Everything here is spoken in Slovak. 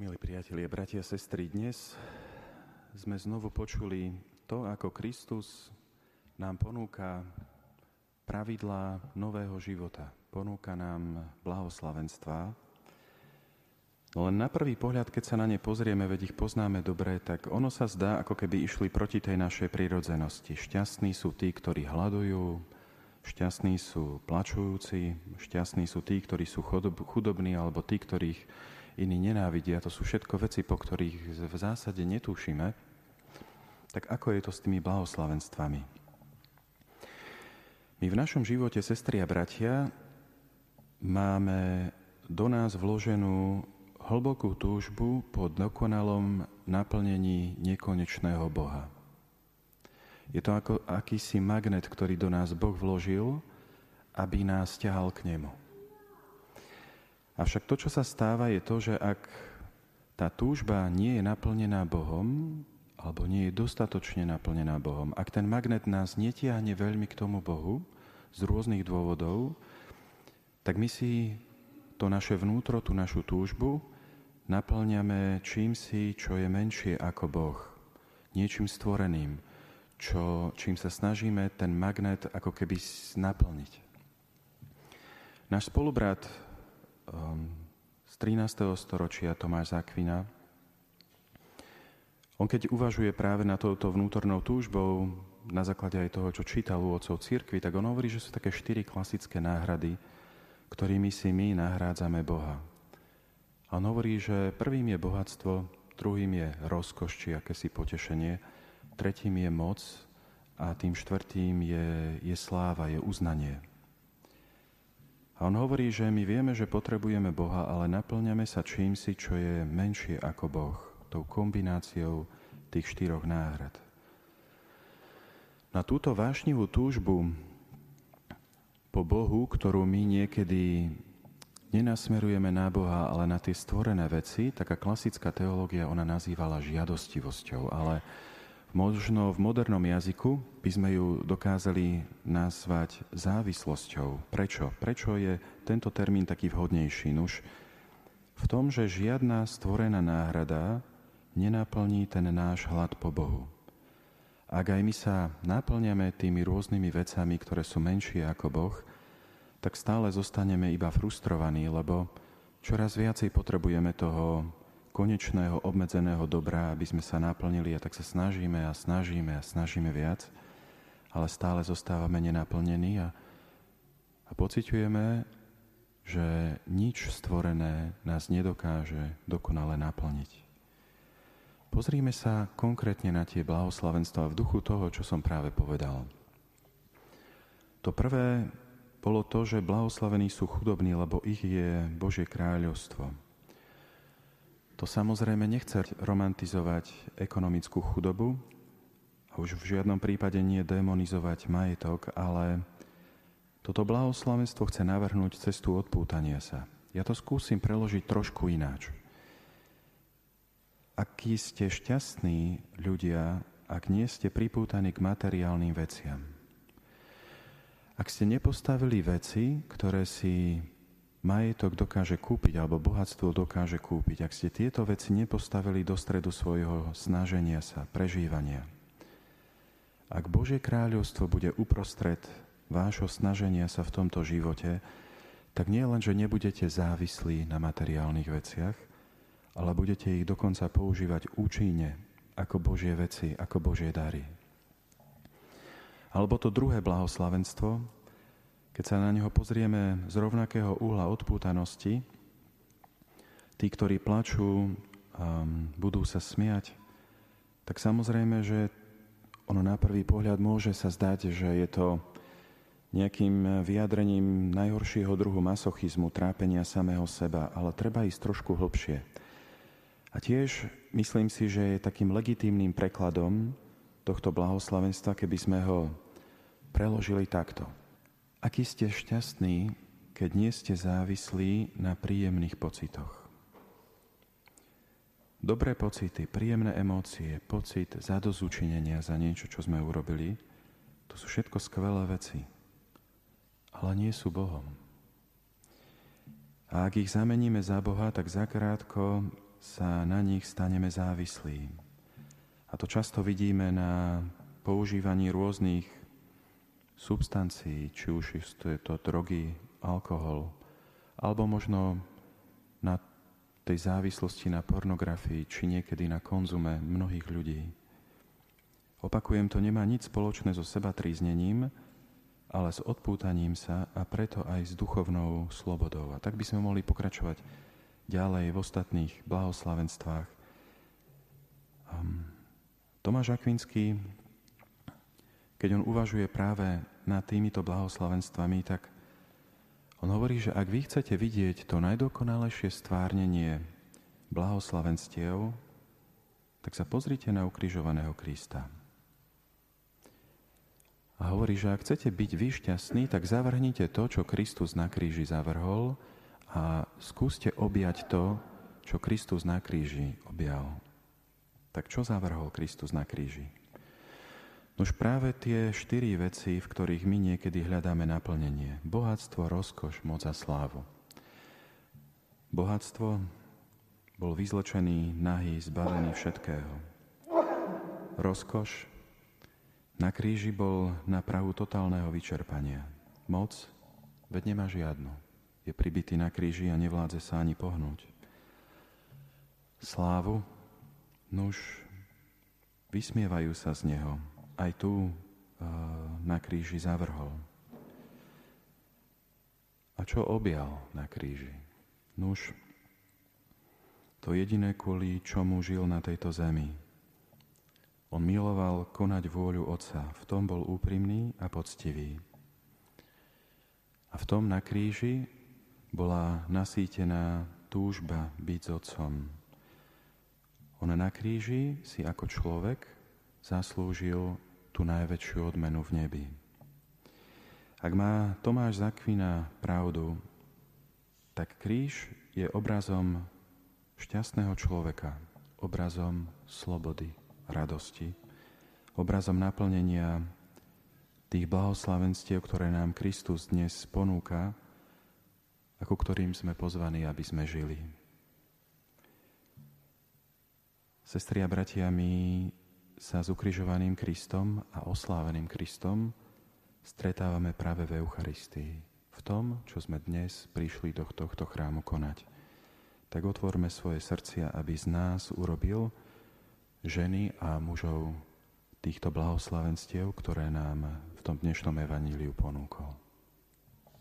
Milí priatelia, bratia a sestry, dnes sme znovu počuli to, ako Kristus nám ponúka pravidlá nového života. Ponúka nám blahoslavenstva. No len na prvý pohľad, keď sa na ne pozrieme, veď ich poznáme dobre, tak ono sa zdá, ako keby išli proti tej našej prírodzenosti. Šťastní sú tí, ktorí hľadujú, šťastní sú plačujúci, šťastní sú tí, ktorí sú chudobní, alebo tí, ktorých iní nenávidia. To sú všetko veci, po ktorých v zásade netušíme. Tak ako je to s tými blahoslavenstvami? My v našom živote, sestri a bratia, máme do nás vloženú hlbokú túžbu po dokonalom naplnení nekonečného Boha. Je to ako akýsi magnet, ktorý do nás Boh vložil, aby nás ťahal k nemu. Avšak to, čo sa stáva, je to, že ak tá túžba nie je naplnená Bohom, alebo nie je dostatočne naplnená Bohom, ak ten magnet nás netiahne veľmi k tomu Bohu z rôznych dôvodov, tak my si to naše vnútro, tú našu túžbu naplňame čím si, čo je menšie ako Boh. Niečím stvoreným, čo, čím sa snažíme ten magnet ako keby naplniť. Náš spolubrat z 13. storočia Tomáš Zakvina on keď uvažuje práve na touto vnútornou túžbou, na základe aj toho, čo čítal u otcov církvy, tak on hovorí, že sú také štyri klasické náhrady, ktorými si my nahrádzame Boha. A on hovorí, že prvým je bohatstvo, druhým je rozkoš, či akési potešenie, tretím je moc a tým štvrtým je, je sláva, je uznanie. A on hovorí, že my vieme, že potrebujeme Boha, ale naplňame sa čím si, čo je menšie ako Boh tou kombináciou tých štyroch náhrad. Na túto vášnivú túžbu po Bohu, ktorú my niekedy nenasmerujeme na Boha, ale na tie stvorené veci, taká klasická teológia ona nazývala žiadostivosťou, ale možno v modernom jazyku by sme ju dokázali nazvať závislosťou. Prečo? Prečo je tento termín taký vhodnejší? Nuž v tom, že žiadna stvorená náhrada nenaplní ten náš hlad po Bohu. Ak aj my sa naplňame tými rôznymi vecami, ktoré sú menšie ako Boh, tak stále zostaneme iba frustrovaní, lebo čoraz viacej potrebujeme toho konečného, obmedzeného dobra, aby sme sa naplnili a tak sa snažíme a snažíme a snažíme viac, ale stále zostávame nenaplnení a, a pociťujeme, že nič stvorené nás nedokáže dokonale naplniť. Pozrime sa konkrétne na tie blahoslavenstva v duchu toho, čo som práve povedal. To prvé bolo to, že blahoslavení sú chudobní, lebo ich je Božie kráľovstvo. To samozrejme nechce romantizovať ekonomickú chudobu a už v žiadnom prípade nie demonizovať majetok, ale toto blahoslavenstvo chce navrhnúť cestu odpútania sa. Ja to skúsim preložiť trošku ináč akí ste šťastní ľudia, ak nie ste pripútaní k materiálnym veciam. Ak ste nepostavili veci, ktoré si majetok dokáže kúpiť alebo bohatstvo dokáže kúpiť, ak ste tieto veci nepostavili do stredu svojho snaženia sa, prežívania, ak Božie kráľovstvo bude uprostred vášho snaženia sa v tomto živote, tak nie len, že nebudete závislí na materiálnych veciach, ale budete ich dokonca používať účinne ako Božie veci, ako Božie dary. Alebo to druhé blahoslavenstvo, keď sa na neho pozrieme z rovnakého uhla odpútanosti, tí, ktorí plačú, um, budú sa smiať, tak samozrejme, že ono na prvý pohľad môže sa zdať, že je to nejakým vyjadrením najhoršieho druhu masochizmu, trápenia samého seba, ale treba ísť trošku hlbšie. A tiež myslím si, že je takým legitímnym prekladom tohto blahoslavenstva, keby sme ho preložili takto. Aký ste šťastní, keď nie ste závislí na príjemných pocitoch. Dobré pocity, príjemné emócie, pocit zadozučinenia za niečo, čo sme urobili, to sú všetko skvelé veci, ale nie sú Bohom. A ak ich zameníme za Boha, tak zakrátko sa na nich staneme závislí. A to často vidíme na používaní rôznych substancií, či už je to drogy, alkohol, alebo možno na tej závislosti na pornografii, či niekedy na konzume mnohých ľudí. Opakujem, to nemá nič spoločné so seba tríznením, ale s odpútaním sa a preto aj s duchovnou slobodou. A tak by sme mohli pokračovať ďalej v ostatných blahoslavenstvách. Um, Tomáš Akvinský, keď on uvažuje práve nad týmito blahoslavenstvami, tak on hovorí, že ak vy chcete vidieť to najdokonalejšie stvárnenie blahoslavenstiev, tak sa pozrite na ukrižovaného Krista. A hovorí, že ak chcete byť vy šťastní, tak zavrhnite to, čo Kristus na kríži zavrhol a skúste objať to, čo Kristus na kríži objal. Tak čo zavrhol Kristus na kríži? Nož práve tie štyri veci, v ktorých my niekedy hľadáme naplnenie. Bohatstvo, rozkoš, moc a slávu. Bohatstvo bol vyzlečený, nahý, zbavený všetkého. Rozkoš na kríži bol na prahu totálneho vyčerpania. Moc, veď nemá žiadnu. Je pribitý na kríži a nevládze sa ani pohnúť. Slávu, nuž, vysmievajú sa z neho. Aj tu uh, na kríži zavrhol. A čo objal na kríži? Nuž, to jediné, kvôli čomu žil na tejto zemi, on miloval konať vôľu Otca. V tom bol úprimný a poctivý. A v tom na kríži bola nasýtená túžba byť s Otcom. On na kríži si ako človek zaslúžil tú najväčšiu odmenu v nebi. Ak má Tomáš Zakvina pravdu, tak kríž je obrazom šťastného človeka, obrazom slobody radosti, obrazom naplnenia tých blahoslavenstiev, ktoré nám Kristus dnes ponúka, ako ktorým sme pozvaní, aby sme žili. Sestri a bratia, my sa s ukrižovaným Kristom a osláveným Kristom stretávame práve v Eucharistii, v tom, čo sme dnes prišli do tohto chrámu konať. Tak otvorme svoje srdcia, aby z nás urobil ženy a mužov týchto blahoslavenstiev, ktoré nám v tom dnešnom evaníliu ponúkol.